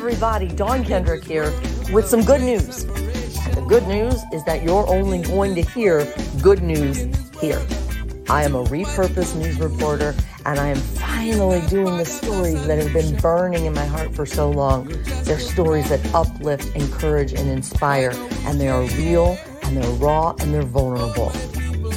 everybody. Dawn Kendrick here with some good news. The good news is that you're only going to hear good news here. I am a repurposed news reporter, and I am finally doing the stories that have been burning in my heart for so long. They're stories that uplift, encourage, and inspire, and they are real, and they're raw, and they're vulnerable.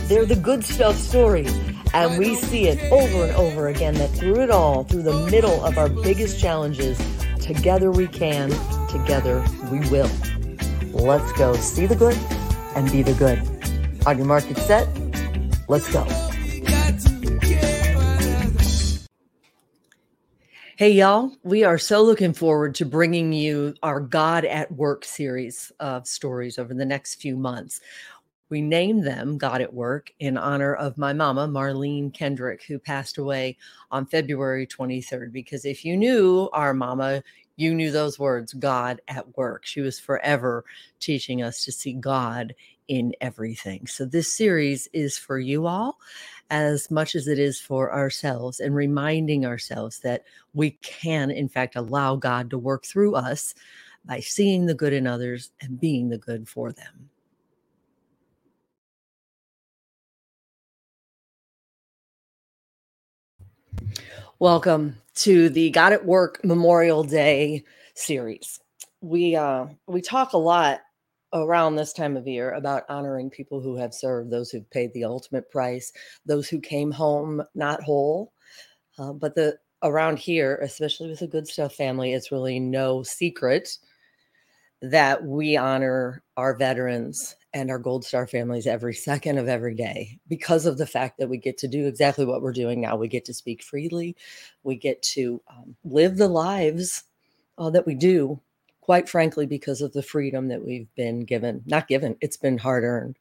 They're the good stuff stories. And we see it over and over again that through it all, through the middle of our biggest challenges, together we can, together we will. Let's go see the good and be the good. On your market set, let's go. Hey, y'all. We are so looking forward to bringing you our God at Work series of stories over the next few months. We named them God at Work in honor of my mama, Marlene Kendrick, who passed away on February 23rd. Because if you knew our mama, you knew those words, God at Work. She was forever teaching us to see God in everything. So this series is for you all as much as it is for ourselves and reminding ourselves that we can, in fact, allow God to work through us by seeing the good in others and being the good for them. Welcome to the God at Work Memorial Day series. We uh, we talk a lot around this time of year about honoring people who have served, those who've paid the ultimate price, those who came home not whole. Uh, but the around here, especially with the Good Stuff family, it's really no secret that we honor our veterans and our Gold Star families every second of every day because of the fact that we get to do exactly what we're doing now. We get to speak freely, we get to um, live the lives uh, that we do, quite frankly, because of the freedom that we've been given. Not given, it's been hard earned.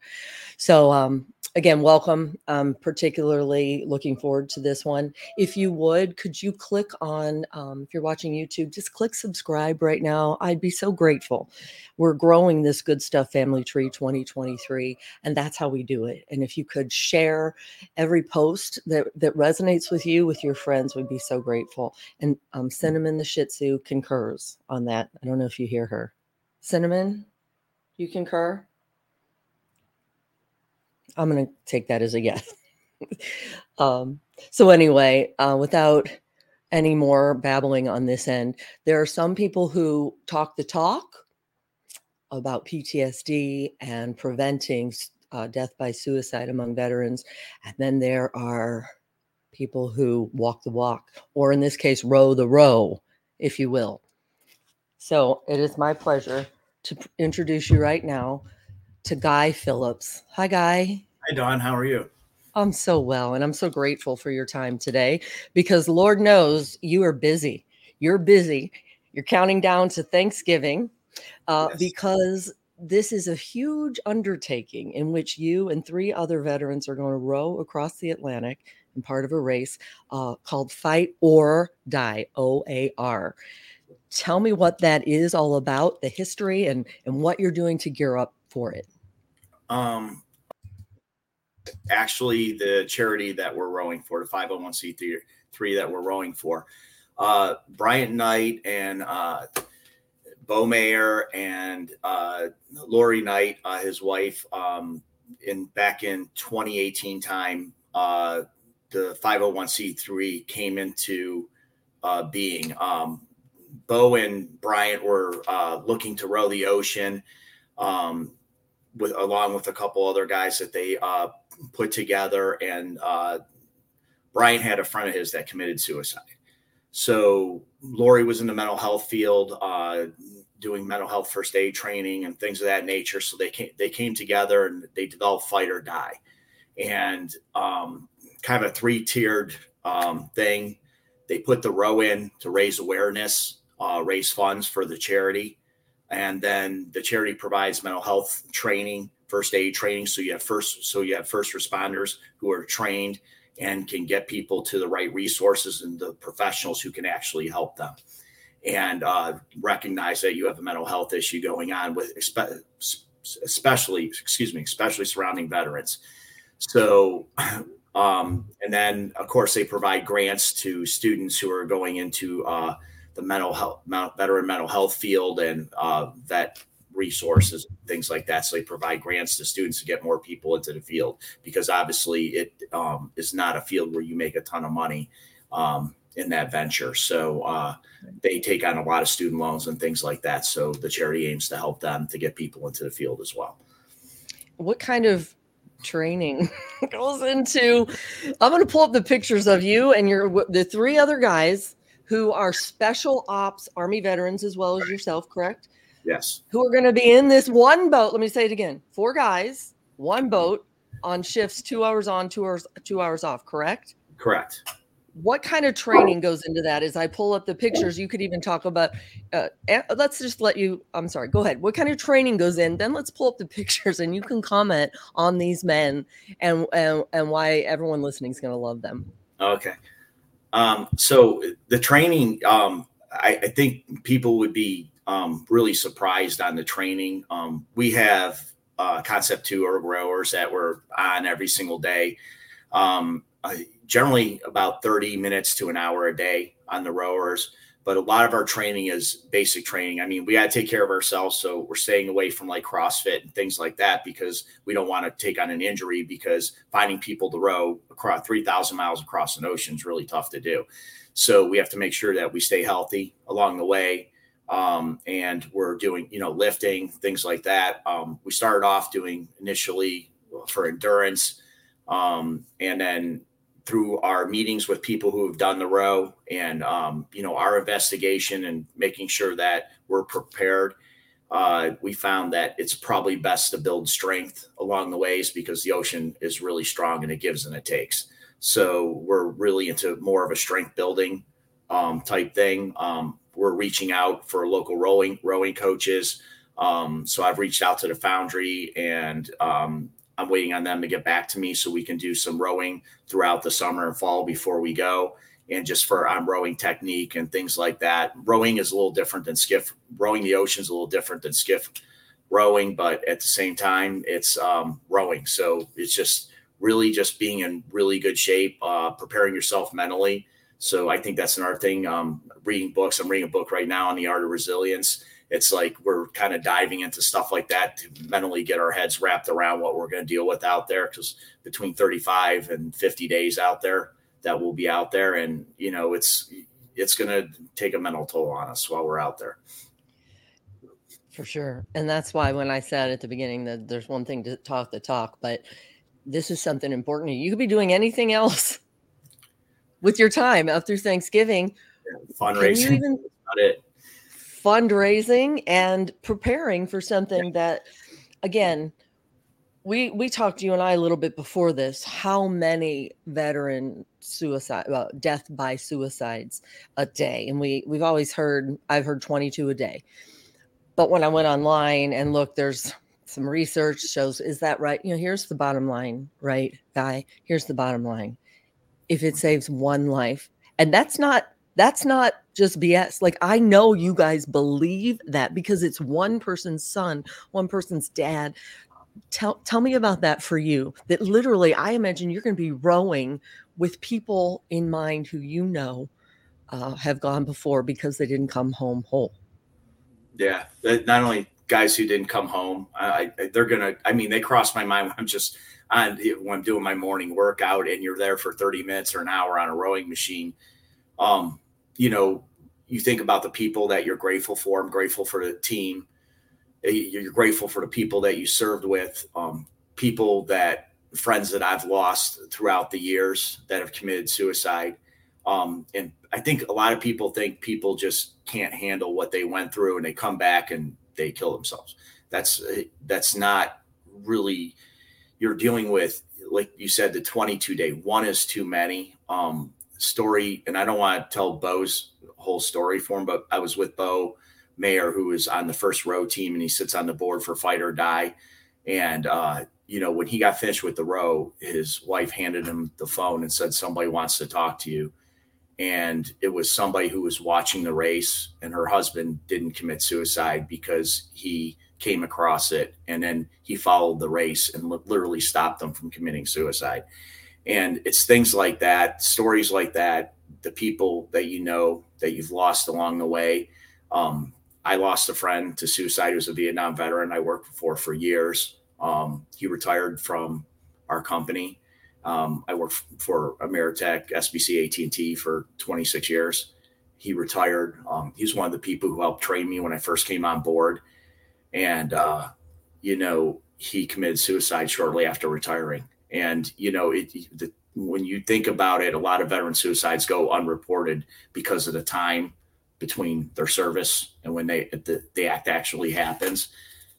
So, um, again, welcome. I'm particularly looking forward to this one. If you would, could you click on, um, if you're watching YouTube, just click subscribe right now. I'd be so grateful. We're growing this Good Stuff Family Tree 2023, and that's how we do it. And if you could share every post that, that resonates with you, with your friends, we'd be so grateful. And um, Cinnamon the Shih Tzu concurs on that. I don't know if you hear her. Cinnamon, you concur? I'm going to take that as a yes. um, so, anyway, uh, without any more babbling on this end, there are some people who talk the talk about PTSD and preventing uh, death by suicide among veterans. And then there are people who walk the walk, or in this case, row the row, if you will. So, it is my pleasure to introduce you right now to Guy Phillips. Hi, Guy. Hi, Dawn. How are you? I'm so well, and I'm so grateful for your time today because Lord knows you are busy. You're busy. You're counting down to Thanksgiving uh, yes. because this is a huge undertaking in which you and three other veterans are going to row across the Atlantic in part of a race uh, called Fight OAR Die, O A R. Tell me what that is all about, the history, and, and what you're doing to gear up for it. Um, actually the charity that we're rowing for, the 501c3 that we're rowing for. Uh, Bryant Knight and uh, Bo Mayer and uh, Lori Knight, uh, his wife, um, in back in 2018 time, uh, the 501c3 came into uh, being. Um, Bo and Bryant were uh, looking to row the ocean um, with along with a couple other guys that they uh, put together, and uh, Brian had a friend of his that committed suicide. So Lori was in the mental health field, uh, doing mental health first aid training and things of that nature. So they came they came together and they developed Fight OAR Die, and um, kind of a three tiered um, thing. They put the row in to raise awareness, uh, raise funds for the charity, and then the charity provides mental health training first aid training. So you have first, so you have first responders who are trained and can get people to the right resources and the professionals who can actually help them and uh, recognize that you have a mental health issue going on with especially excuse me especially surrounding veterans so um, and then of course they provide grants to students who are going into uh, the mental health, veteran mental health field and uh, vet resources, things like that. So they provide grants to students to get more people into the field because obviously it um, is not a field where you make a ton of money um, in that venture. So uh, they take on a lot of student loans and things like that. So the charity aims to help them to get people into the field as well. What kind of training goes into? I'm going to pull up the pictures of you and your the three other guys who are special ops Army veterans as well as yourself, correct? Yes. Who are going to be in this one boat? Let me say it again: four guys, one boat on shifts, two hours on, two hours, two hours off. Correct. Correct what kind of training goes into that as i pull up the pictures you could even talk about uh, let's just let you i'm sorry go ahead what kind of training goes in then let's pull up the pictures and you can comment on these men and and, and why everyone listening is going to love them okay um, so the training um, I, I, think people would be um, really surprised on the training um, we have uh, concept two or growers that were on every single day um, generally about 30 minutes to an hour a day on the rowers. But a lot of our training is basic training. I mean, we got to take care of ourselves. So we're staying away from like CrossFit and things like that because we don't want to take on an injury because finding people to row across 3,000 miles across an ocean is really tough to do. So we have to make sure that we stay healthy along the way. Um, and we're doing, you know, lifting, things like that. Um, we started off doing initially for endurance. Um, and then through our meetings with people who have done the row and um, you know our investigation and making sure that we're prepared. Uh, we found that it's probably best to build strength along the ways because the ocean is really strong and it gives and it takes. So we're really into more of a strength building um, type thing. Um, we're reaching out for local rowing rowing coaches. Um, so i've reached out to the foundry and um, I'm waiting on them to get back to me so we can do some rowing throughout the summer and fall before we go. And just for on rowing technique and things like that. Rowing is a little different than skiff. Rowing the ocean is a little different than skiff rowing, but at the same time, it's um, rowing. So it's just really just being in really good shape, uh, preparing yourself mentally. So I think that's another thing. Um, reading books. I'm reading a book right now on the art of resilience it's like we're kind of diving into stuff like that to mentally get our heads wrapped around what we're going to deal with out there because between 35 and 50 days out there that will be out there. And you know it's it's going to take a mental toll on us while we're out there. For sure. And that's why when i said at the beginning that there's one thing to talk the talk but this is something important you. Could be doing anything else with your time after thanksgiving. Yeah, fundraising. Even, not it fundraising and preparing for something that again we we talked to you and I a little bit before this how many veteran suicide well, death by suicides a day. And we we've always heard I've heard 22 a day. But when I went online and looked there's some research shows is that right? You know here's the bottom line right guy? Here's the bottom line. If it saves one life and that's not that's not just BS. Like I know you guys believe that because it's one person's son, one person's dad. Tell tell me about that for you. That literally, I imagine you're going to be rowing with people in mind who you know uh, have gone before because they didn't come home whole. Yeah, not only guys who didn't come home, I, I, they're gonna. I mean, they cross my mind when I'm just when I'm doing my morning workout, and you're there for 30 minutes or an hour on a rowing machine. Um, you know, you think about the people that you're grateful for. I'm grateful for the team. Eh, you're grateful for the people that you served with, um, people that friends that I've lost throughout the years that have committed suicide. Um, and I think a lot of people think people just can't handle what they went through and they come back and they kill themselves. That's eh, that's not really you're dealing with like you said the 22 day one is too many. Um, story, and I don't want to tell Bo's whole story for him, but I was with Bo Mayer, who is on the first row team, and he sits on the board for Fight OAR Die. And uh, you know, when he got finished with the row, his wife handed him the phone and said, "Somebody wants to talk to you." And it was somebody who was watching the race, and her husband didn't commit suicide because he came across it, and then he followed the race and literally stopped them from committing suicide. And it's things like that, stories like that, the people that you know that you've lost along the way. Um, I lost a friend to suicide who was a Vietnam veteran I worked for for years. Um, he retired from our company. Um, I worked for Ameritech, SBC, AT&T for 26 years. He retired. Um, he's one of the people who helped train me when I first came on board. And, uh, you know, he committed suicide shortly after retiring. And, you know, it, the, when you think about it, a lot of veteran suicides go unreported because of the time between their service and when they the, the act actually happens.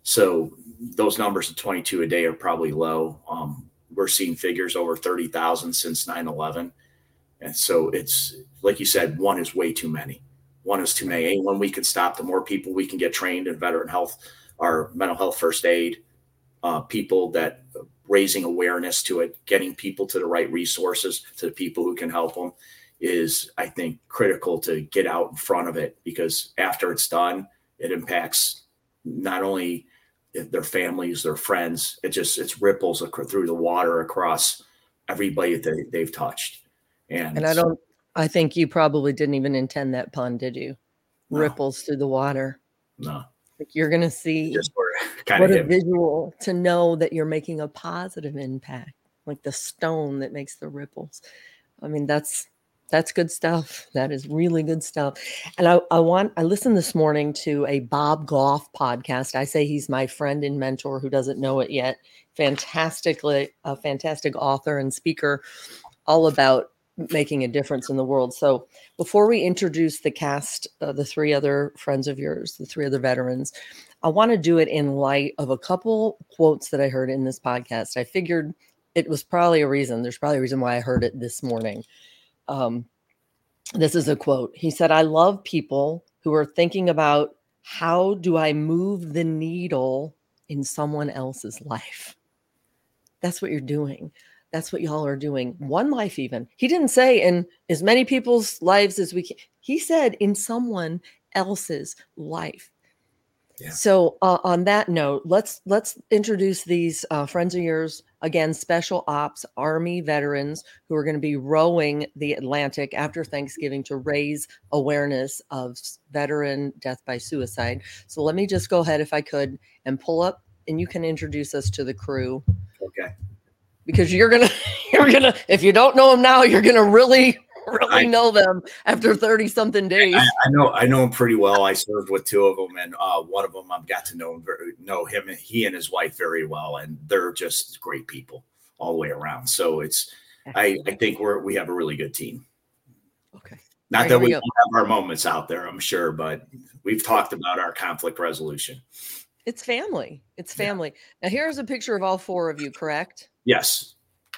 So those numbers of 22 a day are probably low. Um, we're seeing figures over 30,000 since 9/11, And so it's like you said, one is way too many. One is too many. Anyone we can stop, the more people we can get trained in veteran health, our mental health first aid, uh, people that raising awareness to it, getting people to the right resources, to the people who can help them is, I think, critical to get out in front of it because after it's done, it impacts not only their families, their friends. It just it's ripples through the water across everybody that they've touched. And, and I don't. I think you probably didn't even intend that pun, did you? No. Ripples through the water. No. Like you're gonna see what a visual to know that you're making a positive impact, like the stone that makes the ripples. I mean, that's that's good stuff. That is really good stuff. And I, I want, I listened this morning to a Bob Goff podcast. I say he's my friend and mentor who doesn't know it yet. Fantastically, a fantastic author and speaker, all about making a difference in the world. So before we introduce the cast, uh, the three other friends of yours, the three other veterans, I want to do it in light of a couple quotes that I heard in this podcast. I figured it was probably a reason. There's probably a reason why I heard it this morning um, this is a quote. He said, I love people who are thinking about how do I move the needle in someone else's life? That's what you're doing. That's what y'all are doing. One life, even. He didn't say in as many people's lives as we can. He said in someone else's life. So uh, on that note, let's let's introduce these uh, friends of yours again. Special ops Army veterans who are going to be rowing the Atlantic after Thanksgiving to raise awareness of veteran death by suicide. So let me just go ahead, if I could, and pull up, and you can introduce us to the crew. Okay. Because you're gonna, you're gonna, if you don't know them now, you're gonna really really I, know them after 30 something days. I, I, know I know them pretty well. I served with two of them, and uh, one of them I've got to know him very, know him and he and his wife very well, and they're just great people all the way around. So it's I, I think we're we have a really good team. Okay. Not right, that we, we don't have our moments out there, I'm sure, but we've talked about our conflict resolution. It's family. It's family. Yeah. Now here's a picture of all four of you, correct? Yes.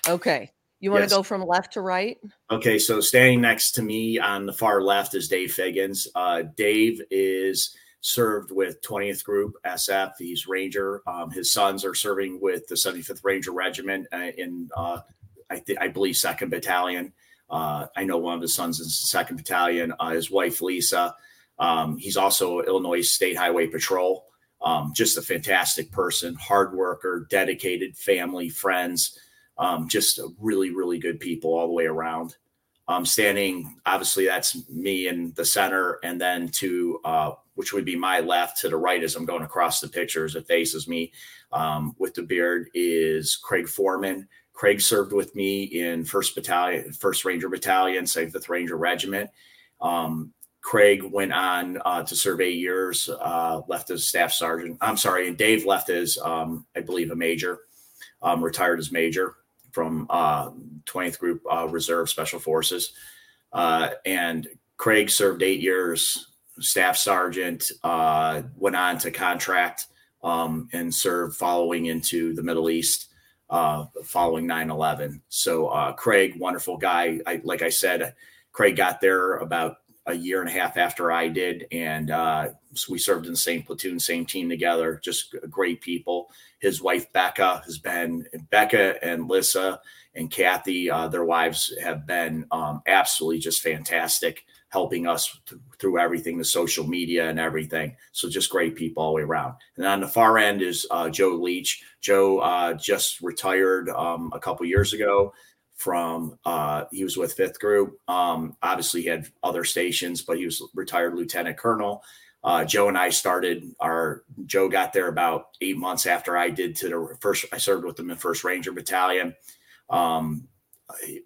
Okay. You want yes. to go from left to right? Okay, so standing next to me on the far left is Dave Figgins. Uh, Dave is served with 20th Group SF. He's Ranger. Um, his sons are serving with the 75th Ranger Regiment uh, in, uh, I, th- I believe, Second Battalion. Uh, I know one of his sons is Second Battalion. Uh, his wife Lisa. Um, he's also Illinois State Highway Patrol. Um, just a fantastic person, hard worker, dedicated, family, friends um, just really, really good people all the way around. Um, standing, obviously, that's me in the center, and then to uh, which would be my left to the right as I'm going across the picture as It faces me um, with the beard is Craig Foreman. Craig served with me in First Battalion, First Ranger Battalion, Fifth Ranger Regiment. Um, Craig went on uh, to serve eight years, uh, left as staff sergeant. I'm sorry, and Dave left as, um, I believe, a major, um, retired as major from uh, 20th Group uh, Reserve Special Forces. Uh, and Craig served eight years, staff sergeant, uh, went on to contract um, and served following into the Middle East uh, following 9 11. So, uh, Craig, wonderful guy. I, like I said, Craig got there about a year and a half after I did, and uh, so we served in the same platoon, same team together. Just great people. His wife Becca has been Becca and Lissa and Kathy. Uh, their wives have been um, absolutely just fantastic, helping us th- through everything, the social media and everything. So just great people all the way around. And on the far end is uh, Joe Leach. Joe uh, just retired um, a couple years ago from uh, he was with Fifth Group. Um, obviously, he had other stations, but he was retired lieutenant colonel. Uh, Joe and I started our. Joe got there about eight months after I did to the first. I served with them in First Ranger Battalion. Um,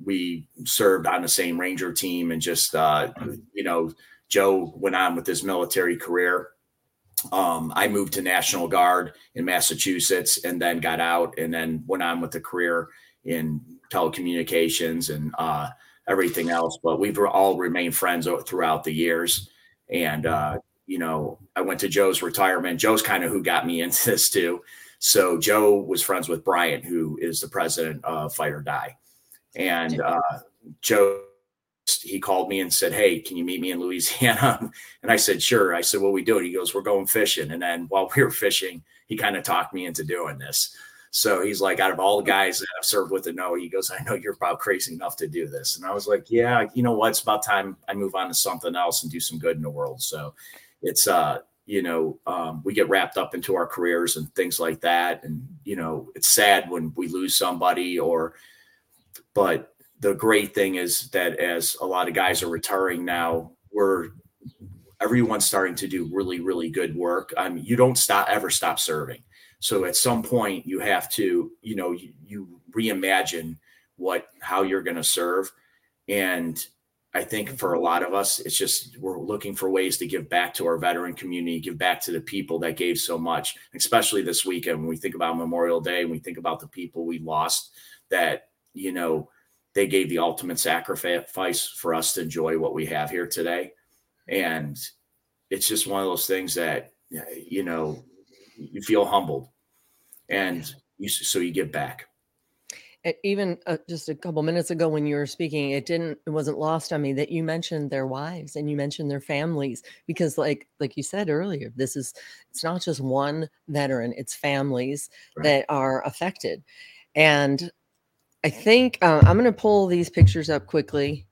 we served on the same Ranger team, and just uh, you know, Joe went on with his military career. Um, I moved to National Guard in Massachusetts, and then got out, and then went on with a career in telecommunications and uh, everything else. But we've all remained friends throughout the years. And, uh, you know, I went to Joe's retirement. Joe's kind of who got me into this too. So Joe was friends with Brian, who is the president of Fight OAR Die. And uh, Joe, he called me and said, Hey, can you meet me in Louisiana? And I said, Sure. I said, What we doing? He goes, We're going fishing. And then while we were fishing, he kind of talked me into doing this. So he's like, out of all the guys that I've served with the no, he goes, I know you're about crazy enough to do this. And I was like, yeah, you know what? It's about time I move on to something else and do some good in the world. So it's, uh, you know, um, we get wrapped up into our careers and things like that. And, you know, it's sad when we lose somebody or, but the great thing is that as a lot of guys are retiring now, we're, everyone's starting to do really, really good work. Mean, you don't stop, ever stop serving so at some point, you have to, you know, you, you reimagine what how you're going to serve, and I think mm-hmm. for a lot of us, it's just we're looking for ways to give back to our veteran community, give back to the people that gave so much, especially this weekend when we think about Memorial Day and we think about the people we lost that, you know, they gave the ultimate sacrifice for us to enjoy what we have here today. And it's just one of those things that, you know, you feel humbled and you, so you give back. Even uh, just a couple minutes ago when you were speaking it didn't it wasn't lost on me that you mentioned their wives and you mentioned their families because like like you said earlier this is it's not just one veteran it's families right. that are affected. And i think uh, i'm going to pull these pictures up quickly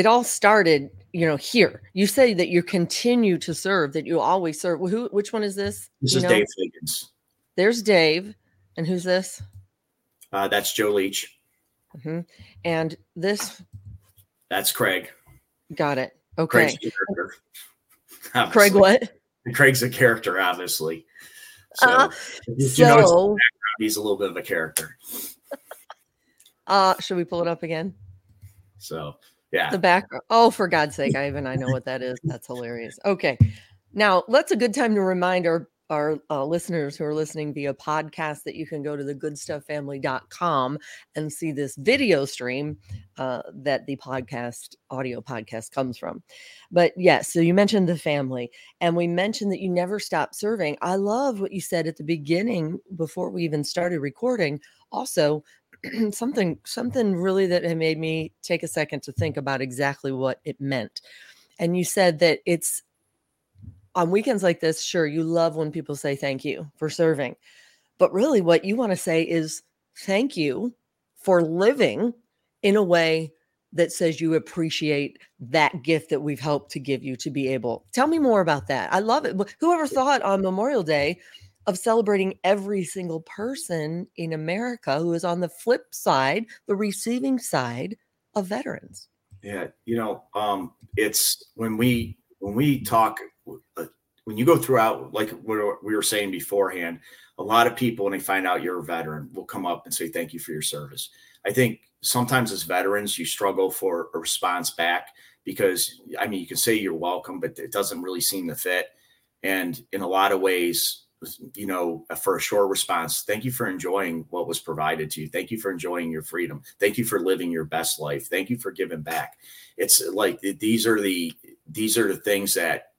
it all started you know here. You say that you continue to serve that you always serve. Who which one is this? This you is know? dave higgins. There's dave. And who's this? Uh, that's joe leach. Mm-hmm. and this that's craig. Got it. Okay. Craig Craig what? Craig's a character obviously. So, uh, you so he's a little bit of a character. Uh should we pull it up again? So yeah. The background. Oh, for God's sake, I even I know what that is. That's hilarious. Okay. Now, that's a good time to remind our our uh, listeners who are listening via podcast that you can go to the goodstufffamily.com and see this video stream uh, that the podcast audio podcast comes from but yes so you mentioned the family and we mentioned that you never stop serving i love what you said at the beginning before we even started recording also something something really that had made me take a second to think about exactly what it meant. And you said that it's on weekends like this, sure, you love when people say thank you for serving. But really what you want to say is thank you for living in a way that says you appreciate that gift that we've helped to give you to be able. Tell me more about that. I love it. Whoever thought on Memorial Day of celebrating every single person in America who is on the flip side, the receiving side of veterans. Yeah, you know, um, it's when we when we talk uh, when you go throughout like what we were saying beforehand, a lot of people when they find out you're a veteran will come up and say thank you for your service. I think sometimes as veterans you struggle for a response back because I mean you can say you're welcome, but it doesn't really seem to fit. And in a lot of ways, you know, for a short response, thank you for enjoying what was provided to you. Thank you for enjoying your freedom. Thank you for living your best life. Thank you for giving back. It's uh, like these are the these are the things that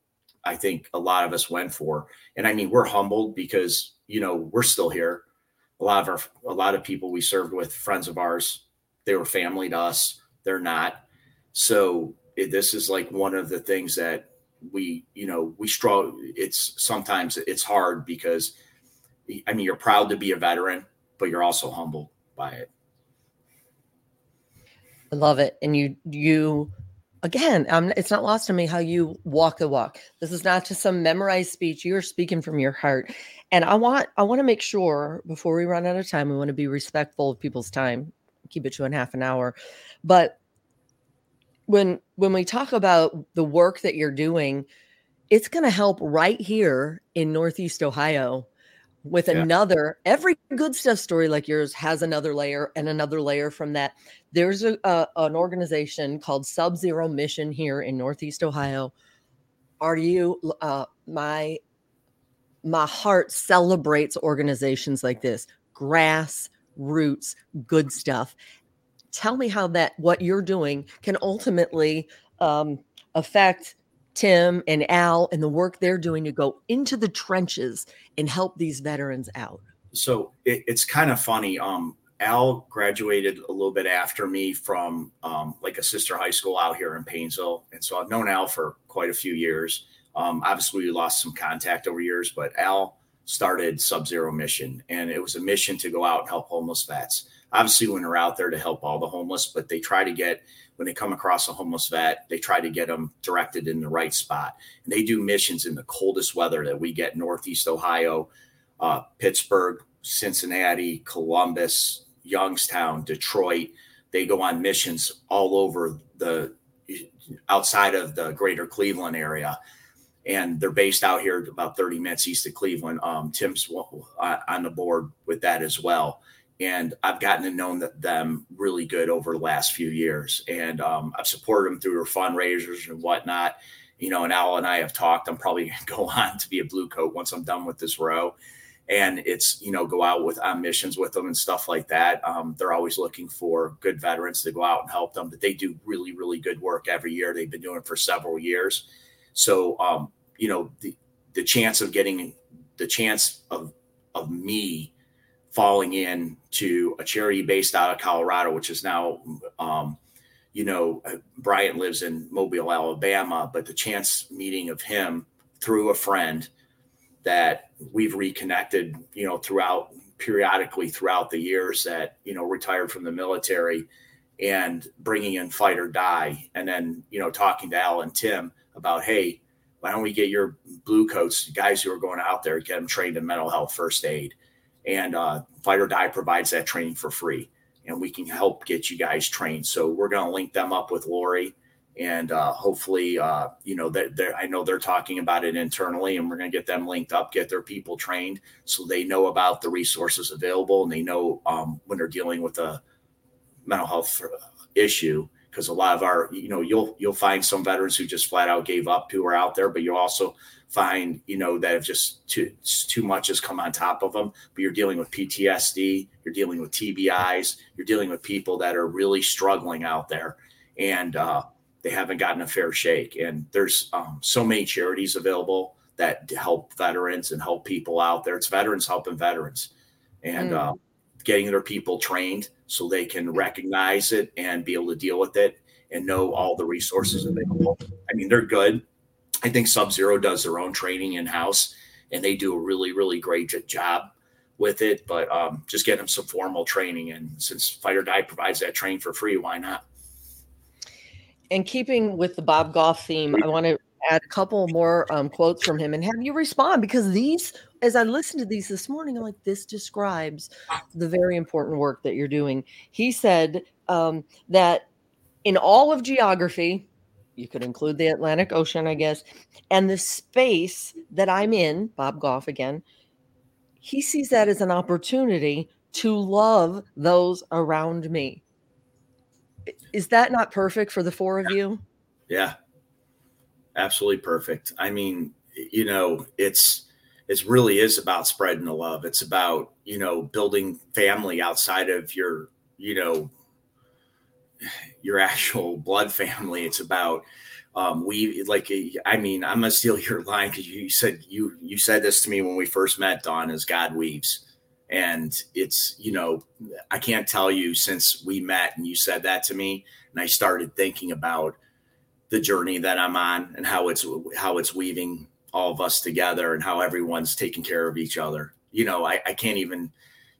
I think a lot of us went for. And I mean, we're humbled because you know we're still here. A lot of our a lot of people we served with, friends of ours, they were family to us. They're not. So it, this is like one of the things that we you know we struggle it's sometimes it's hard because i mean you're proud to be a veteran but you're also humbled by it. I love it. And you you again um, it's not lost on me how you walk the walk. This is not just some memorized speech. You're speaking from your heart. And i want i want to make sure before we run out of time we want to be respectful of people's time. Keep it to a half an hour. But when when we talk about the work that you're doing, it's going to help right here in Northeast Ohio with yeah. another every good stuff story like yours has another layer and another layer from that. There's a, a an organization called sub zero mission here in northeast ohio. Are you uh my my heart celebrates organizations like this. Grass roots good stuff tell me how that what you're doing can ultimately um, affect tim and al and the work they're doing to go into the trenches and help these veterans out so it, it's kind of funny um al graduated a little bit after me from um, like a sister high school out here in Painesville and so i've known al for quite a few years um, obviously, we lost some contact over years, but Al started Sub Zero Mission, and it was a mission to go out and help homeless vets. Obviously, when they're out there to help all the homeless, but they try to get when they come across a homeless vet, they try to get them directed in the right spot. And they do missions in the coldest weather that we get Northeast Ohio, uh, Pittsburgh, Cincinnati, Columbus, Youngstown, Detroit. They go on missions all over the outside of the greater Cleveland area and they're based out here about 30 minutes east of Cleveland. Um, Tim's on the board with that as well. And I've gotten to know them really good over the last few years. And um, I've supported them through their fundraisers and whatnot. You know, and Al and I have talked. I'm probably going to go on to be a blue coat once I'm done with this row. And it's, you know, go out with on missions with them and stuff like that. Um, they're always looking for good veterans to go out and help them, but they do really, really good work every year. They've been doing it for several years so, um, you know, the, the chance of getting the chance of, of me falling in to a charity based out of Colorado, which is now, um, you know, uh, Bryant lives in Mobile, Alabama, but the chance meeting of him through a friend that we've reconnected, you know, throughout periodically throughout the years that, you know, retired from the military and bringing in Fight OAR Die. And then, you know, talking to Al and Tim about, hey, why don't we get your blue coats, guys who are going out there, get them trained in mental health first aid. And uh, Fight OAR Die provides that training for free, and we can help get you guys trained. So we're going to link them up with Lori, and uh, hopefully, uh, you know, that I know they're talking about it internally, and we're going to get them linked up, get their people trained, so they know about the resources available, and they know um, when they're dealing with a mental health issue because a lot of our you know you'll you'll find some veterans who just flat out gave up who are out there but you'll also find you know that have just too too much has come on top of them but you're dealing with ptsd you're dealing with tbis you're dealing with people that are really struggling out there and uh, they haven't gotten a fair shake and there's um, so many charities available that help veterans and help people out there it's veterans helping veterans and mm. uh, getting their people trained so they can recognize it and be able to deal with it and know all the resources available. I mean, they're good. I think Sub Zero does their own training in house and they do a really, really great job with it. But um, just get them some formal training. And since Fight OAR Die provides that training for free, why not? And keeping with the Bob Goff theme, I want to add a couple more um, quotes from him and have you respond because these as I listened to these this morning, I'm like, this describes the very important work that you're doing. He said um, that in all of geography, you could include the Atlantic Ocean, I guess, and the space that I'm in, Bob Goff again, he sees that as an opportunity to love those around me. Is that not perfect for the four of you? Yeah, absolutely perfect. I mean, you know, it's it really is about spreading the love. It's about, you know, building family outside of your, you know, your actual blood family. It's about um, we like. I mean, I'm gonna steal your line because you said you you said this to me when we first met. Dawn is God weaves, and it's you know I can't tell you since we met and you said that to me, and I started thinking about the journey that I'm on and how it's how it's weaving all of us together and how everyone's taking care of each other. You know, I, I can't even,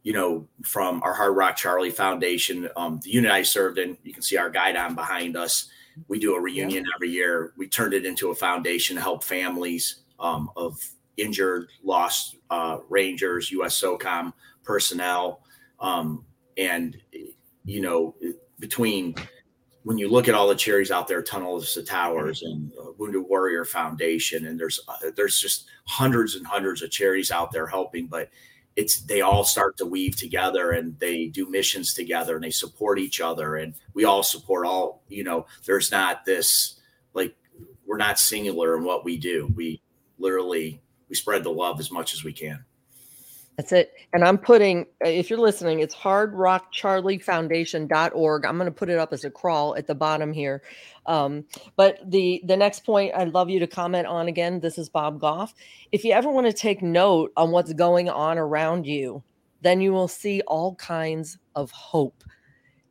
you know, from our Hardrock Charlie Foundation, um, the unit I served in, you can see our guidon behind us. We do a reunion yeah. every year. We turned it into a foundation to help families um, of injured, lost uh, Rangers, U.S. SOCOM personnel. Um, and, you know, between when you look at all the charities out there, Tunnels to Towers and uh, Wounded Warrior Foundation, and there's uh, there's just hundreds and hundreds of charities out there helping, but it's they all start to weave together and they do missions together and they support each other and we all support all. You know, there's not this like we're not singular in what we do. We literally we spread the love as much as we can. That's it. And I'm putting, uh, if you're listening, it's hardrockcharliefoundation.org. I'm going to put it up as a crawl at the bottom here. Um, but the the next point I'd love you to comment on again. This is Bob Goff. If you ever want to take note on what's going on around you, then you will see all kinds of hope.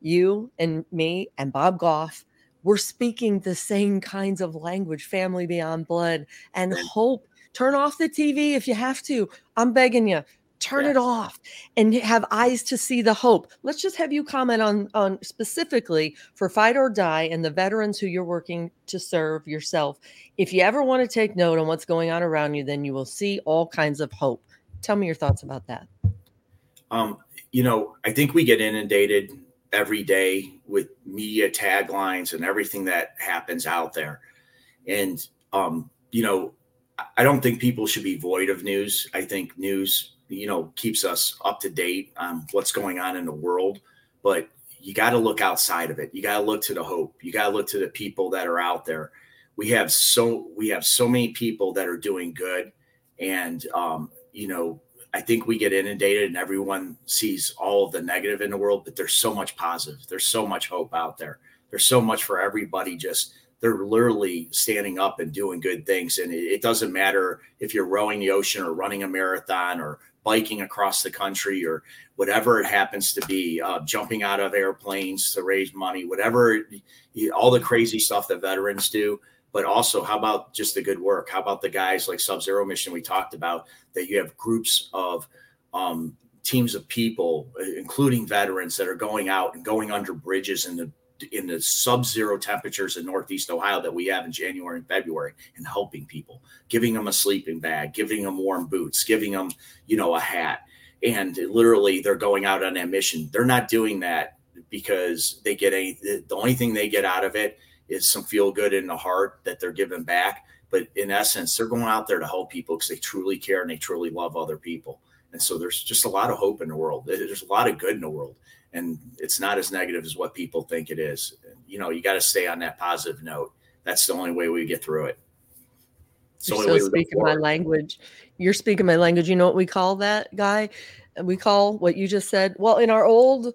You and me and Bob Goff, we're speaking the same kinds of language, family beyond blood and hope. Turn off the TV if you have to. I'm begging you turn yes. it off and have eyes to see the hope. Let's just have you comment on on specifically for Fight OAR Die and the veterans who you're working to serve yourself. If you ever want to take note on what's going on around you then you will see all kinds of hope. Tell me your thoughts about that. Um you know i think we get inundated every day with media taglines and everything that happens out there. And um you know I don't think people should be void of news. I think news you know keeps us up to date on what's going on in the world but you got to look outside of it. You got to look to the hope. You got to look to the people that are out there. We have so we have so many people that are doing good and um, you know i think we get inundated and everyone sees all of the negative in the world but there's so much positive. There's so much hope out there. There's so much for everybody just they're literally standing up and doing good things and it, it doesn't matter if you're rowing the ocean or running a marathon or biking across the country or whatever it happens to be, uh, jumping out of airplanes to raise money, whatever, all the crazy stuff that veterans do. But also, how about just the good work? How about the guys like Sub Zero Mission we talked about that you have groups of um, teams of people, including veterans, that are going out and going under bridges in the in the sub-zero temperatures in northeast ohio that we have in january and february and helping people giving them a sleeping bag giving them warm boots giving them you know a hat. And literally they're going out on that mission. They're not doing that because they get any the only thing they get out of it is some feel good in the heart that they're giving back. But in essence they're going out there to help people because they truly care and they truly love other people. And so there's just a lot of hope in the world. There's a lot of good in the world and it's not as negative as what people think it is. You know, you got to stay on that positive note. That's the only way we get through it. You're so speaking my language. You're speaking my language. You know what we call that guy? We call what you just said. Well, in our old,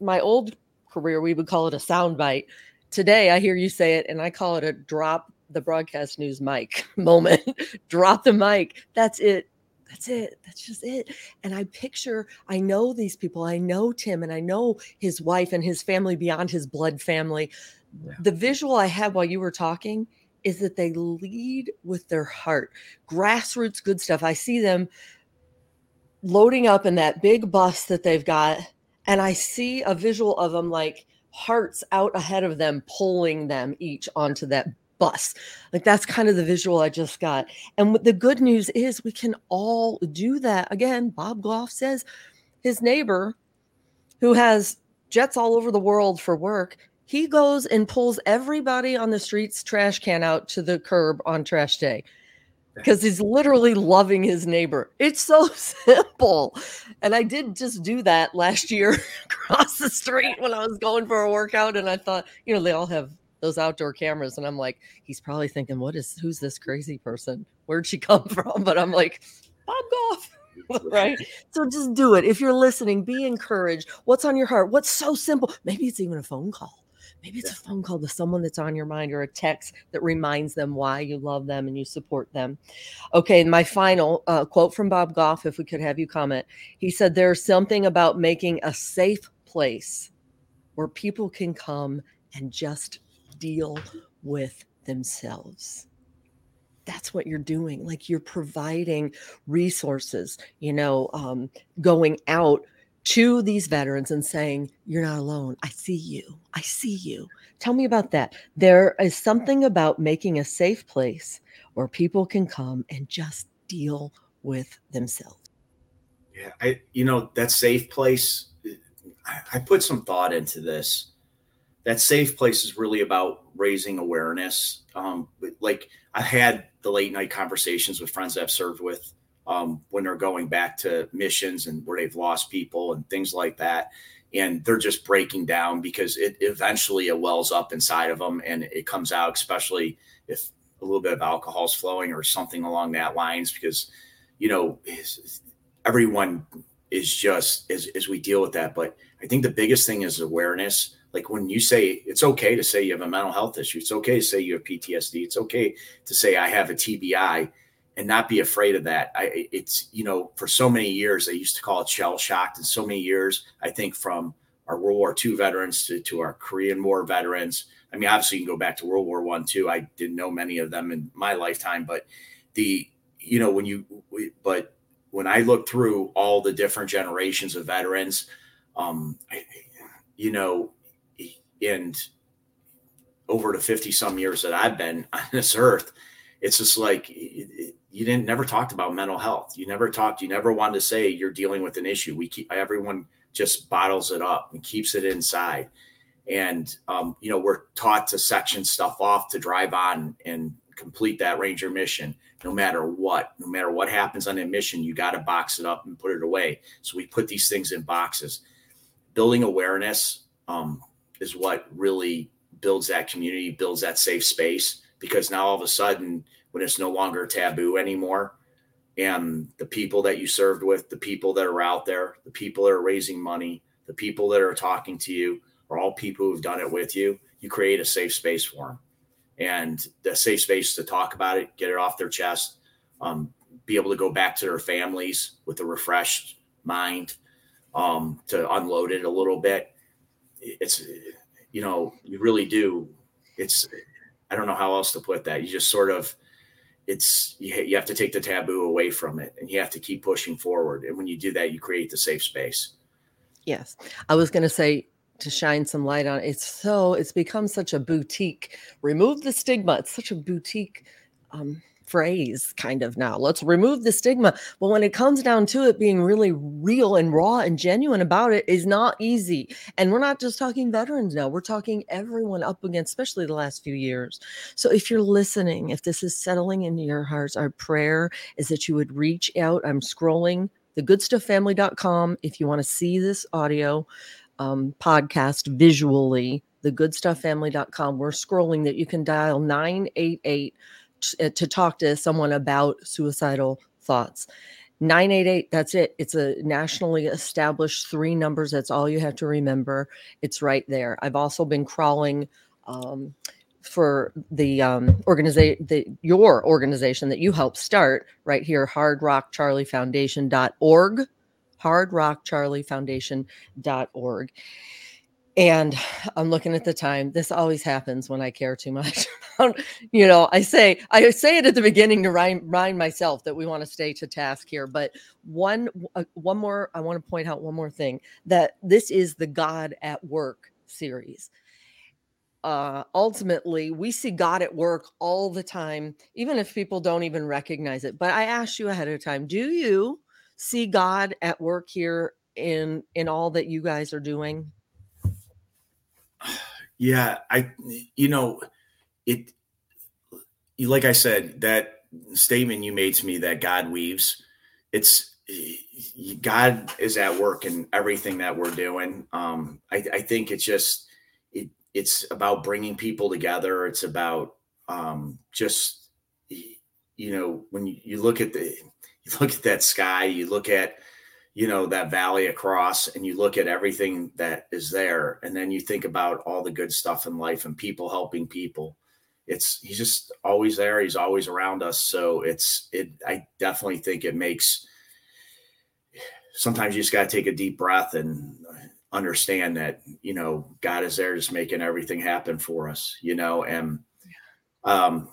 my old career, we would call it a soundbite. Today, I hear you say it, and I call it a drop the broadcast news mic moment. drop the mic. That's it that's it. That's just it. And I picture, I know these people. I know Tim and I know his wife and his family beyond his blood family. Yeah. The visual I had while you were talking is that they lead with their heart, grassroots good stuff. I see them loading up in that big bus that they've got, and I see a visual of them like hearts out ahead of them, pulling them each onto that bus. Like that's kind of the visual I just got. And the good news is we can all do that. Again, Bob Goff says his neighbor who has jets all over the world for work, he goes and pulls everybody on the streets trash can out to the curb on trash day because he's literally loving his neighbor. It's so simple. And I did just do that last year across the street when I was going for a workout. And I thought, you know, they all have those outdoor cameras and i'm like he's probably thinking what is who's this crazy person? Where'd she come from? But i'm like bob goff. Right? So just do it. If you're listening be encouraged. What's on your heart? What's so simple? Maybe it's even a phone call. Maybe it's a phone call to someone that's on your mind or a text that reminds them why you love them and you support them. Okay my final uh, quote from bob goff if we could have you comment. He said there's something about making a safe place where people can come and just deal with themselves. That's what you're doing like you're providing resources you know um, going out to these veterans and saying you're not alone. I see you. I see you. Tell me about that. There is something about making a safe place where people can come and just deal with themselves. Yeah i you know that safe place I I put some thought into this. That safe place is really about raising awareness. Um, like I've had the late night conversations with friends I've served with um, when they're going back to missions and where they've lost people and things like that. And they're just breaking down because it eventually it wells up inside of them and it comes out, especially if a little bit of alcohol is flowing or something along that lines. Because, you know, everyone is just as, as we deal with that. But I think the biggest thing is awareness. Like when you say it's okay to say you have a mental health issue, it's okay to say you have PTSD, it's okay to say I have a TBI and not be afraid of that. I it's you know for so many years they used to call it shell shocked, and so many years I think from our World War II veterans to, to our Korean War veterans. I mean, obviously you can go back to World War One too. I didn't know many of them in my lifetime, but the you know when you but when I look through all the different generations of veterans, um, you know, and over the 50 some years that I've been on this earth, it's just like you didn't never talked about mental health. You never talked, you never wanted to say you're dealing with an issue. We keep everyone just bottles it up and keeps it inside. And um, you know, we're taught to section stuff off to drive on and complete that ranger mission no matter what no matter what happens on a mission you got to box it up and put it away so we put these things in boxes building awareness um, is what really builds that community builds that safe space because now all of a sudden when it's no longer taboo anymore and the people that you served with the people that are out there the people that are raising money the people that are talking to you are all people who've done it with you you create a safe space for them and the safe space to talk about it, get it off their chest, um, be able to go back to their families with a refreshed mind um, to unload it a little bit. It's, you know, you really do. It's, I don't know how else to put that. You just sort of, it's, you, you have to take the taboo away from it and you have to keep pushing forward. And when you do that, you create the safe space. Yes. I was going to say, to shine some light on. It. It's so it's become such a boutique. Remove the stigma. It's such a boutique um, phrase kind of now. Let's remove the stigma. But when it comes down to it being really real and raw and genuine about it is not easy. And we're not just talking veterans now. We're talking everyone up against, especially the last few years. So if you're listening, if this is settling into your hearts, our prayer is that you would reach out. I'm scrolling thegoodstufffamily.com if you want to see this audio um, podcast visually, thegoodstufffamily.com. We're scrolling that you can dial 988 t- uh, to talk to someone about suicidal thoughts. 988, that's it. It's a nationally established three numbers. That's all you have to remember. It's right there. I've also been crawling um, for the um, organization, your organization that you helped start right here, hardrockcharliefoundation.org hardrockcharliefoundation.org. And I'm looking at the time. This always happens when I care too much. you know, I say I say it at the beginning to remind myself that we want to stay to task here. But one uh, one more, I want to point out one more thing that this is the God at Work series. Uh, ultimately, we see God at work all the time, even if people don't even recognize it. But I asked you ahead of time, do you see God at work here in in all that you guys are doing? Yeah, I you know, it like I said, that statement you made to me that God weaves, it's God is at work in everything that we're doing. Um, I, I think it's just it, it's about bringing people together. It's about um, just you know when you, you look at the you look at that sky, you look at you know that valley across and you look at everything that is there and then you think about all the good stuff in life and people helping people it's he's just always there. He's always around us. So it's it i definitely think it makes sometimes you just got to take a deep breath and understand that you know god is there just making everything happen for us you know? And um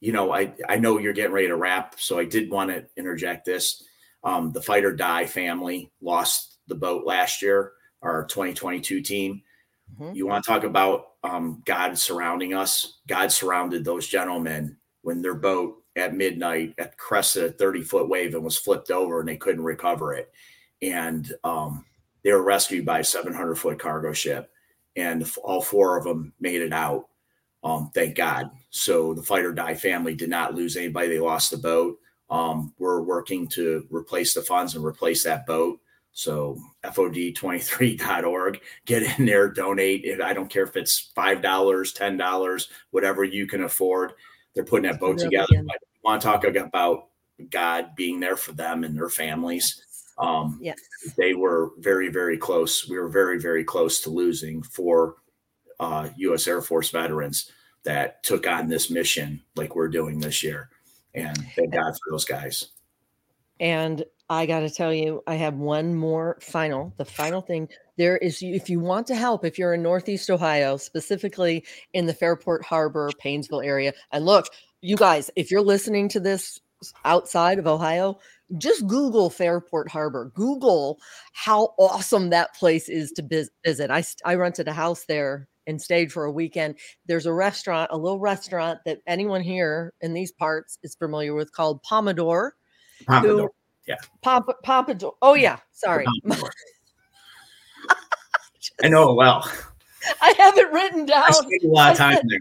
you know, I I know you're getting ready to wrap, so I did want to interject this. Um, the Fight OAR Die family lost the boat last year, our 2022 team. Mm-hmm. You want to talk about um, God surrounding us? God surrounded those gentlemen when their boat at midnight at crested a 30 foot wave and was flipped over and they couldn't recover it. And um, they were rescued by a 700 foot cargo ship, and all four of them made it out. Um, thank God. So the Fight OAR Die family did not lose anybody. They lost the boat. Um, we're working to replace the funds and replace that boat. So FOD23.org, get in there, donate. I don't care if it's $5, $10, whatever you can afford. They're putting that boat together. I want to talk about God being there for them and their families. Um, yes. They were very, very close. We were very, very close to losing four uh, U.S. Air Force veterans that took on this mission like we're doing this year. And thank God for those guys. And I got to tell you, I have one more final, the final thing. There is, if you want to help, if you're in Northeast Ohio, specifically in the Fairport Harbor, Painesville area, and look, you guys, if you're listening to this outside of Ohio, just Google Fairport Harbor. Google how awesome that place is to visit. I, I rented a house there and stayed for a weekend. There's a restaurant, a little restaurant that anyone here in these parts is familiar with called Pomodoro. Pomodoro. Who, yeah. Pop, Pomodoro. Oh, yeah. Sorry. I know it well. I have it written down. I spent a lot of time there.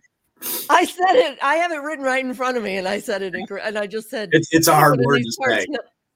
I said it. I have it written right in front of me, and I said it incorrect. And I just said it's, it's a hard word to say.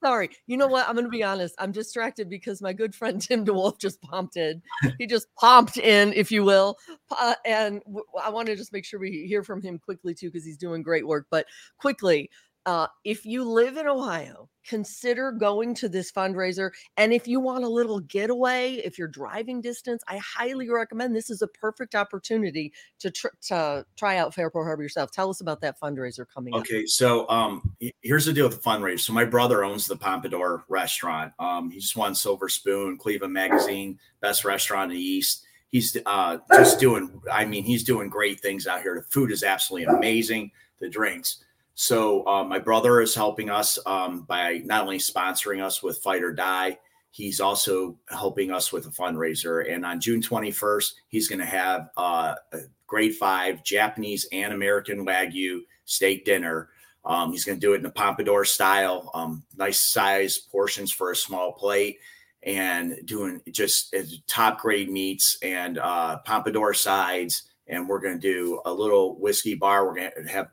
Sorry. You know what? I'm going to be honest. I'm distracted because my good friend Tim DeWolf just pumped in. he just pumped in, if you will. Uh, and w- I want to just make sure we hear from him quickly, too, because he's doing great work. But quickly, uh, if you live in Ohio, consider going to this fundraiser. And if you want a little getaway, if you're driving distance, I highly recommend this is a perfect opportunity to, tr- to try out Fairport Harbor yourself. Tell us about that fundraiser coming up. okay, up. so um, here's the deal with the fundraiser. So my brother owns the Pompadour restaurant. Um, he just won Silver Spoon, Cleveland Magazine, best restaurant in the East. He's uh, just doing, I mean, he's doing great things out here. The food is absolutely amazing. The drinks. So uh, my brother is helping us um, by not only sponsoring us with Fight OAR Die, he's also helping us with a fundraiser. And on June 21st, he's going to have uh, a grade five Japanese and American Wagyu steak dinner. Um, he's going to do it in the Pompadour style, um, nice size portions for a small plate, and doing just uh, top grade meats and uh, Pompadour sides. And we're going to do a little whiskey bar. We're going to have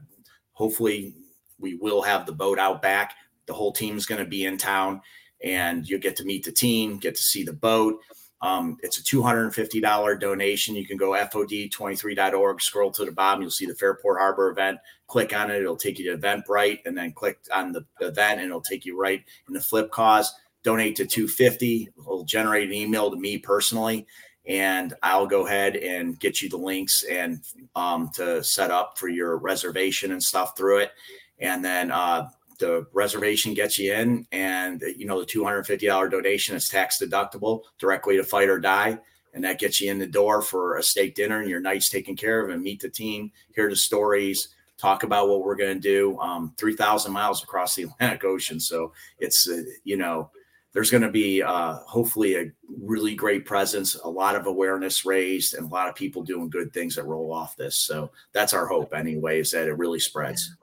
hopefully we will have the boat out back. The whole team's going to be in town and you'll get to meet the team, get to see the boat. Um, it's a $250 donation. You can go FOD23.org, scroll to the bottom. You'll see the Fairport Harbor event. Click on it. It'll take you to Eventbrite and then click on the event and it'll take you right in the Flipcause. Donate to 250. It'll generate an email to me personally and I'll go ahead and get you the links and um, to set up for your reservation and stuff through it. And then uh, the reservation gets you in, and you know the two hundred fifty dollar donation is tax deductible directly to Fight OAR Die, and that gets you in the door for a steak dinner and your night's taken care of, and meet the team, hear the stories. Talk about what we're going to do. Um, Three thousand miles across the Atlantic Ocean, so it's uh, you know there's going to be uh, hopefully a really great presence, a lot of awareness raised, and a lot of people doing good things that roll off this. So that's our hope, anyway, is that it really spreads.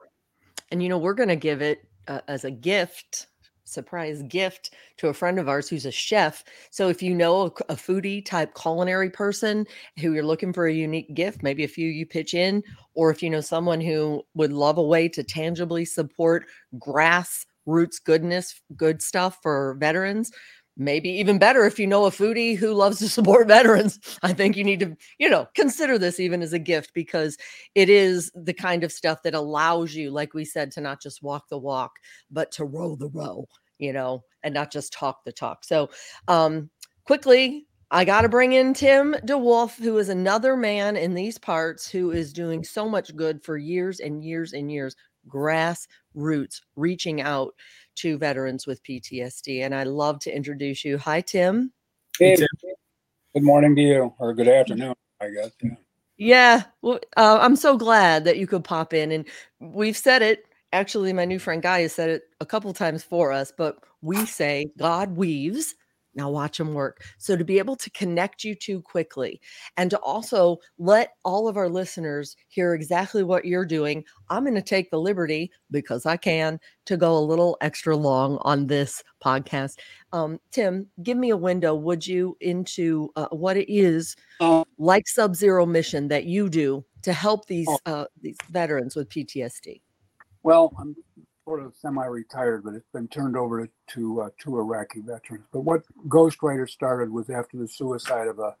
And you know, we're going to give it uh, as a gift, surprise gift to a friend of ours who's a chef. So if you know a, a foodie type culinary person who you're looking for a unique gift, maybe a few you pitch in, or if you know someone who would love a way to tangibly support grass roots goodness, good stuff for veterans. Maybe even better if you know a foodie who loves to support veterans. I think you need to, you know, consider this even as a gift because it is the kind of stuff that allows you, like we said, to not just walk the walk, but to row the row, you know, and not just talk the talk. So, um, quickly, I got to bring in Tim DeWolf, who is another man in these parts who is doing so much good for years and years and years grassroots, reaching out to veterans with PTSD. And I love to introduce you. Hi, Tim. Hey, good morning to you, or good afternoon, I guess. Yeah. Yeah, well, uh, I'm so glad that you could pop in. And we've said it. Actually, my new friend Guy has said it a couple times for us, but we say God weaves, Now watch them work. So to be able to connect you two quickly and to also let all of our listeners hear exactly what you're doing, I'm going to take the liberty because I can to go a little extra long on this podcast. Um, Tim, give me a window, would you, into uh, what it is uh, like Sub Zero Mission that you do to help these oh. uh, these veterans with PTSD? Well, I'm sort of semi-retired, but it's been turned over to uh, two Iraqi veterans. But what Ghostwriter started was after the suicide of a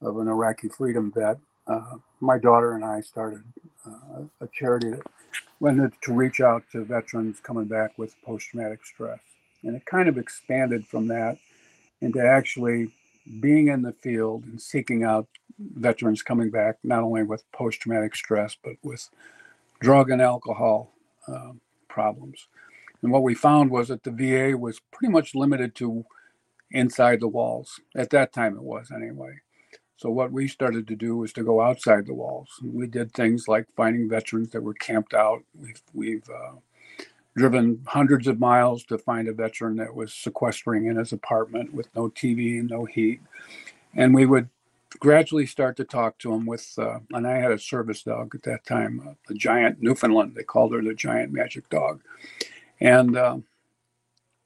of an Iraqi freedom vet. Uh, my daughter and I started uh, a charity that wanted to reach out to veterans coming back with post-traumatic stress, and it kind of expanded from that into actually being in the field and seeking out veterans coming back not only with post-traumatic stress but with drug and alcohol um, problems. And what we found was that the VA was pretty much limited to inside the walls. At that time, it was anyway. So what we started to do was to go outside the walls. We did things like finding veterans that were camped out. We've, we've uh, driven hundreds of miles to find a veteran that was sequestering in his apartment with no TV and no heat. And we would gradually start to talk to him with, uh, and I had a service dog at that time, uh, the giant Newfoundland. They called her the giant magic dog. And uh,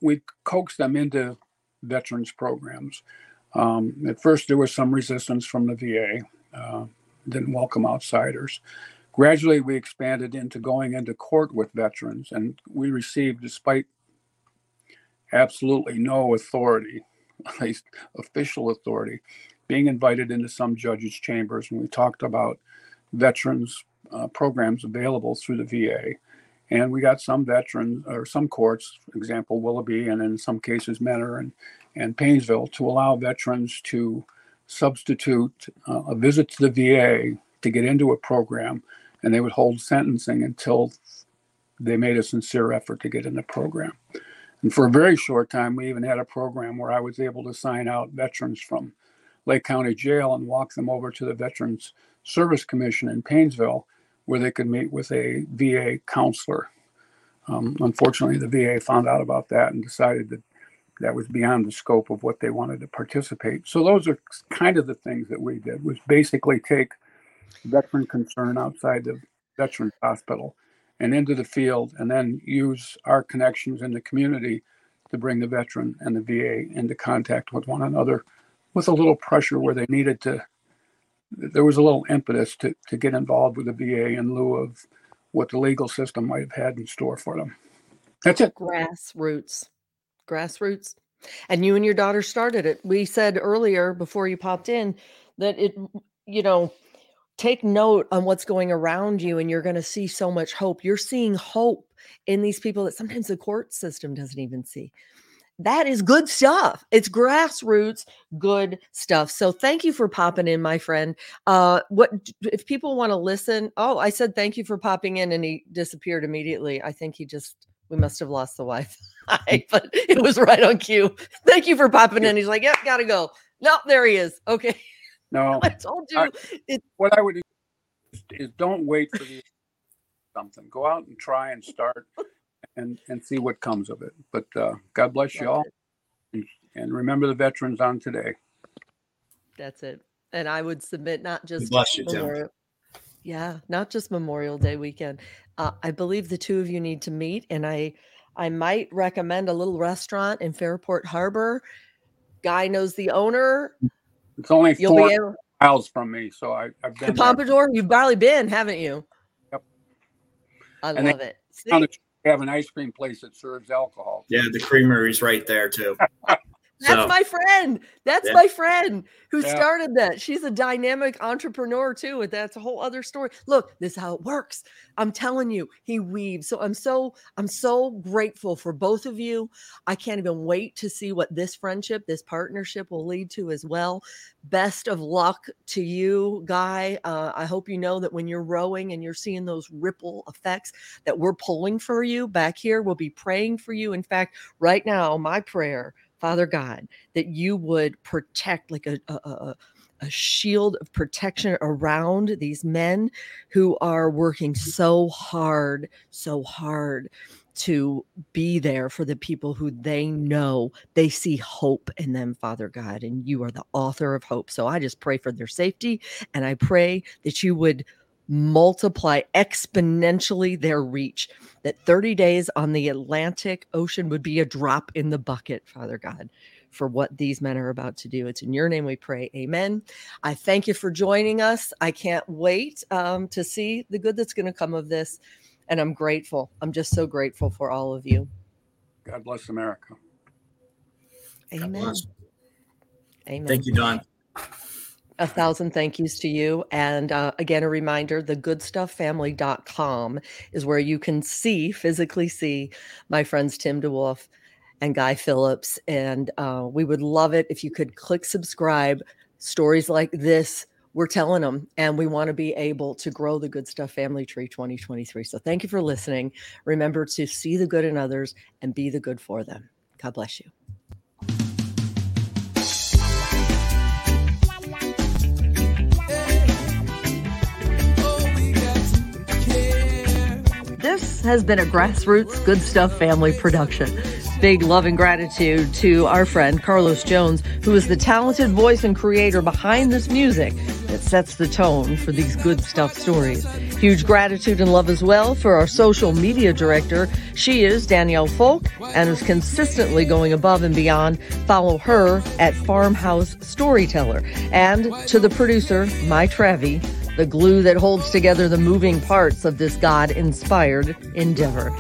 we coaxed them into veterans programs. Um, at first, there was some resistance from the VA, uh, didn't welcome outsiders. Gradually, we expanded into going into court with veterans, and we received, despite absolutely no authority, at least official authority, being invited into some judges' chambers when we talked about veterans uh, programs available through the VA. And we got some veterans or some courts, for example, Willoughby, and in some cases, Mentor and, and Painesville, to allow veterans to substitute uh, a visit to the VA to get into a program. And they would hold sentencing until they made a sincere effort to get in the program. And for a very short time, we even had a program where I was able to sign out veterans from Lake County Jail and walk them over to the Veterans Service Commission in Painesville, where they could meet with a VA counselor. Um, unfortunately, the VA found out about that and decided that that was beyond the scope of what they wanted to participate. So those are kind of the things that we did was basically take veteran concern outside the veterans hospital and into the field and then use our connections in the community to bring the veteran and the VA into contact with one another with a little pressure where they needed to there was a little impetus to, to get involved with the VA in lieu of what the legal system might have had in store for them. That's it. Grassroots. Grassroots. And you and your daughter started it. We said earlier before you popped in that it, you know, take note on what's going around you and you're going to see so much hope. You're seeing hope in these people that sometimes the court system doesn't even see that is good stuff. It's grassroots good stuff. So thank you for popping in, my friend. Uh, what if people want to listen? Oh, I said thank you for popping in, and he disappeared immediately. I think he just we must have lost the Wi-Fi, but it was right on cue. Thank you for popping in. He's like, yeah, gotta go. No, there he is. Okay. No, I told you. I, it, what I would do is don't wait for the something. Go out and try and start and and see what comes of it. But uh, God bless you all, and, and remember the veterans on today. That's it. And I would submit not just bless you, Memorial, Tim. yeah, not just Memorial Day weekend. Uh, I believe the two of you need to meet, and I I might recommend a little restaurant in Fairport Harbor. Guy knows the owner. It's only You'll 4 able- miles from me, so I, have been. The Pompadour, you've barely been, haven't you? Yep. I and love it. See? Have an ice cream place that serves alcohol. Yeah, the creamery's right there too. That's so, my friend. That's yeah. my friend who yeah. started that. She's a dynamic entrepreneur too, and that's a whole other story. Look, this is how it works. I'm telling you, he weaves. So I'm so I'm so grateful for both of you. I can't even wait to see what this friendship, this partnership will lead to as well. Best of luck to you, Guy. Uh, I hope you know that when you're rowing and you're seeing those ripple effects, that we're pulling for you back here. We'll be praying for you. In fact, right now, my prayer Father God, that you would protect like a, a, a, a shield of protection around these men who are working mm-hmm. so hard, so hard to be there for the people who they know they see hope in them, Father God, and you are the author of hope. So I just pray for their safety and I pray that you would multiply exponentially their reach, that 30 days on the Atlantic Ocean would be a drop in the bucket, Father God for what these men are about to do. It's in your name we pray. Amen. I thank you for joining us. I can't wait um, to see the good that's going to come of this. And I'm grateful. I'm just so grateful for all of you. God bless America. Amen. Amen. Thank you, Dawn. A thousand thank yous to you. And uh, again, a reminder the goodstufffamily.com is where you can see, physically see, my friends Tim DeWolf and Guy Phillips. And uh, we would love it if you could click subscribe. Stories like this, we're telling them, and we want to be able to grow the Good Stuff Family Tree 2023. So thank you for listening. Remember to see the good in others and be the good for them. God bless you. Has been a grassroots Good Stuff family production. Big love and gratitude to our friend Carlos Jones, who is the talented voice and creator behind this music that sets the tone for these good stuff stories. Huge gratitude and love as well for our social media director. She is Danielle Folk and is consistently going above and beyond. Follow her at Farmhouse Storyteller. And to the producer, My Trevi, the glue that holds together the moving parts of this God inspired endeavor.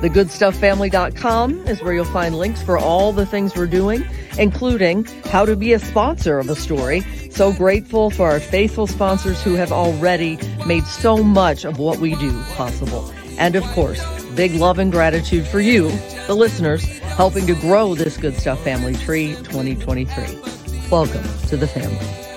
TheGoodStuffFamily.com is where you'll find links for all the things we're doing, including how to be a sponsor of a story. So grateful for our faithful sponsors who have already made so much of what we do possible. And of course, big love and gratitude for you, the listeners, helping to grow this Good Stuff Family Tree 2023. Welcome to the family.